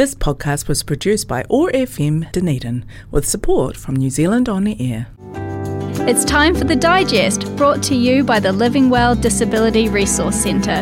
This podcast was produced by OAR FM Dunedin with support from New Zealand On the Air. It's time for the digest, brought to you by the Living Well Disability Resource Centre.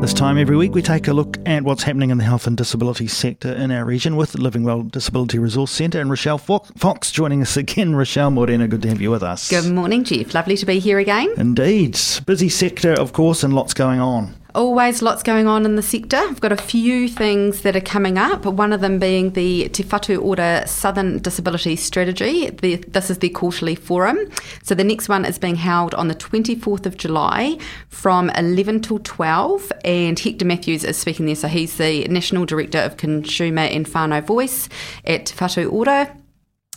This time every week, we take a look at what's happening in the health and disability sector in our region with the Living Well Disability Resource Centre and Rochelle Fox joining us again. Rochelle Morena, good to have you with us. Good morning, Jeff. Lovely to be here again. Indeed. Busy sector, of course, and lots going on. Always lots going on in the sector. I've got a few things that are coming up, one of them being the Te Whatu Southern Disability Strategy. The, this is the quarterly forum. So the next one is being held on the 24th of July from 11 till 12. And Hector Matthews is speaking there. So he's the National Director of Consumer and Whānau Voice at Te Whatu Ora.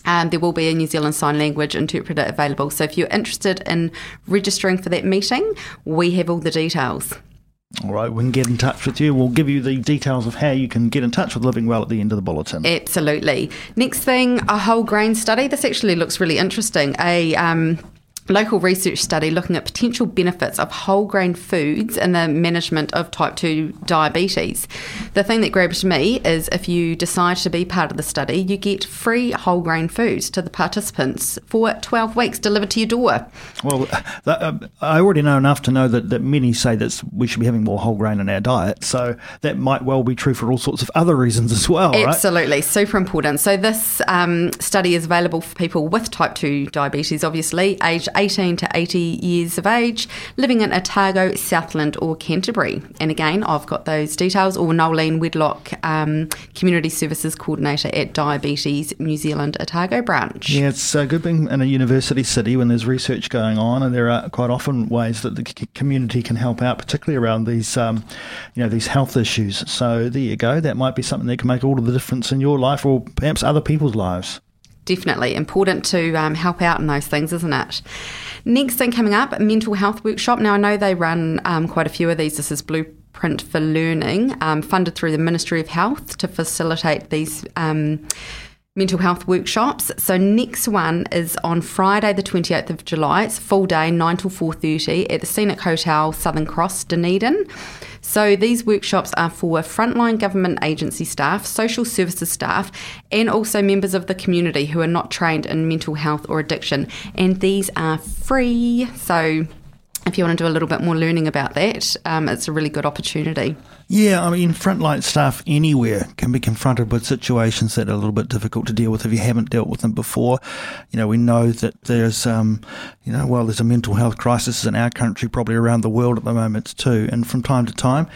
Um, there will be a New Zealand Sign Language interpreter available. So if you're interested in registering for that meeting, we have all the details. All right, we can get in touch with you. We'll give you the details of how you can get in touch with Living Well at the end of the bulletin. Absolutely. Next thing, a whole grain study. This actually looks really interesting. A um, local research study looking at potential benefits of whole grain foods in the management of type 2 diabetes. The thing that grabbed me is if you decide to be part of the study, you get free whole grain foods to the participants for 12 weeks delivered to your door. Well, that, uh, I already know enough to know that, that many say that we should be having more whole grain in our diet, so that might well be true for all sorts of other reasons as well, Absolutely, right? super important. So, this um, study is available for people with type 2 diabetes, obviously, aged 18 to 80 years of age, living in Otago, Southland, or Canterbury. And again, I've got those details, or Nolene Wedlock, um, Community Services Coordinator at Diabetes New Zealand Otago branch. Yeah, it's uh, good being in a university city when there's research going on, and there are quite often ways that the community can help out, particularly around these, um, you know, these health issues. So there you go. That might be something that can make all of the difference in your life, or perhaps other people's lives definitely important to um, help out in those things, isn't it? Next thing coming up, mental health workshop. Now I know they run um, quite a few of these. This is Blueprint for Learning, um, funded through the Ministry of Health to facilitate these. Um, mental health workshops. So next one is on Friday the 28th of July. It's full day 9 till 4:30 at the Scenic Hotel Southern Cross Dunedin. So these workshops are for frontline government agency staff, social services staff, and also members of the community who are not trained in mental health or addiction. And these are free. So if you want to do a little bit more learning about that, um, it's a really good opportunity. Yeah, I mean, frontline staff anywhere can be confronted with situations that are a little bit difficult to deal with if you haven't dealt with them before. You know, we know that there's, um, you know, well, there's a mental health crisis in our country, probably around the world at the moment too. And from time to time,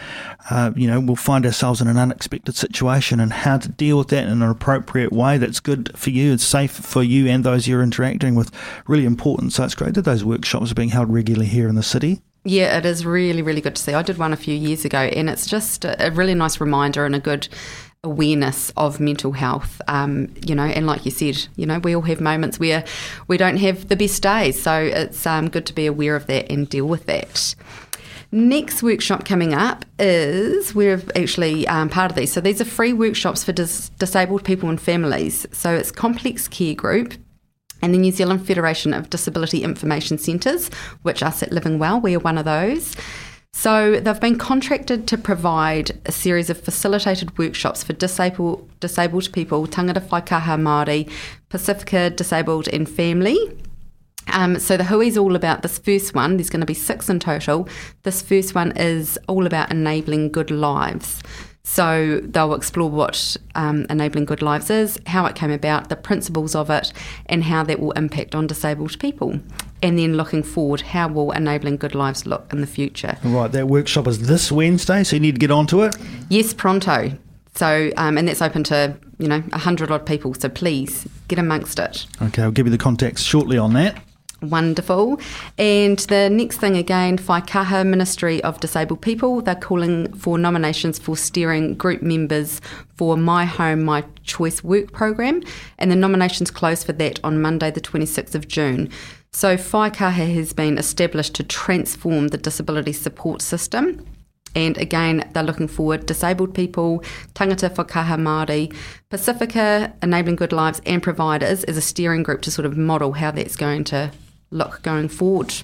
uh, you know, we'll find ourselves in an unexpected situation and how to deal with that in an appropriate way that's good for you, it's safe for you and those you're interacting with. Really important. So it's great that those workshops are being held regularly here in the city. Yeah, it is really, really good to see. I did one a few years ago, and it's just a really nice reminder and a good awareness of mental health. Um, you know, and like you said, you know, we all have moments where we don't have the best days, so it's um, good to be aware of that and deal with that. Next workshop coming up is we're actually um, part of these. So these are free workshops for dis- disabled people and families. So it's Complex Care Group and the New Zealand Federation of Disability Information Centres, which us at Living Well, we are one of those. So they've been contracted to provide a series of facilitated workshops for disabled disabled people, tangata whaikaha Māori, Pacifica disabled and family. Um, so the hui is all about this first one. There's going to be six in total. This first one is all about enabling good lives. So they'll explore what um, enabling good lives is, how it came about, the principles of it, and how that will impact on disabled people. And then looking forward, how will enabling good lives look in the future? Right, that workshop is this Wednesday, so you need to get onto it. Yes, pronto. So, um, and that's open to you know a hundred odd people. So please get amongst it. Okay, I'll give you the contacts shortly on that. Wonderful. And the next thing again, Whaikaha Ministry of Disabled People, they're calling for nominations for steering group members for My Home, My Choice work program. And the nominations close for that on Monday, the 26th of June. So Whaikaha has been established to transform the disability support system. And again, they're looking forward disabled people, tangata whaikaha Māori, Pacifica, Enabling Good Lives, and providers as a steering group to sort of model how that's going to look going forward.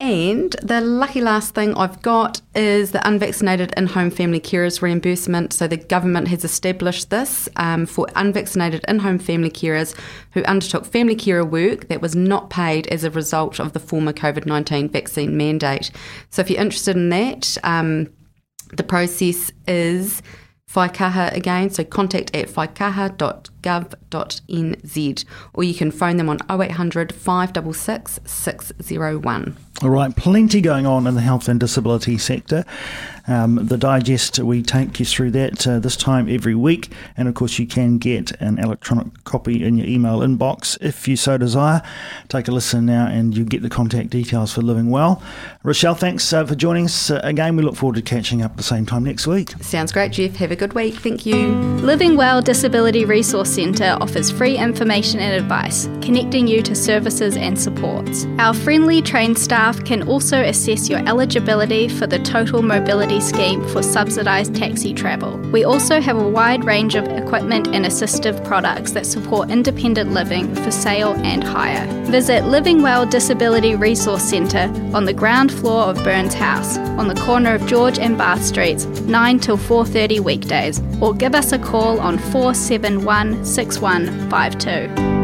And the lucky last thing I've got is the unvaccinated in home family carers reimbursement. So the government has established this um, for unvaccinated in home family carers who undertook family carer work that was not paid as a result of the former COVID 19 vaccine mandate. So if you're interested in that, um, the process is Whaikaha again, so contact at whaikaha.gov.nz or you can phone them on 0800 566 601. All right, plenty going on in the health and disability sector. Um, the digest, we take you through that uh, this time every week. And of course, you can get an electronic copy in your email inbox if you so desire. Take a listen now and you get the contact details for Living Well. Rochelle, thanks uh, for joining us uh, again. We look forward to catching up at the same time next week. Sounds great, Jeff. Have a good week. Thank you. Living Well Disability Resource Centre offers free information and advice, connecting you to services and supports. Our friendly trained staff can also assess your eligibility for the Total Mobility Scheme for subsidised taxi travel. We also have a wide range of equipment and assistive products that support independent living for sale and hire. Visit Living Well Disability Resource Centre on the ground floor of Burns House, on the corner of George and Bath Streets, 9 till 4:30 weekdays, or give us a call on 471 6152.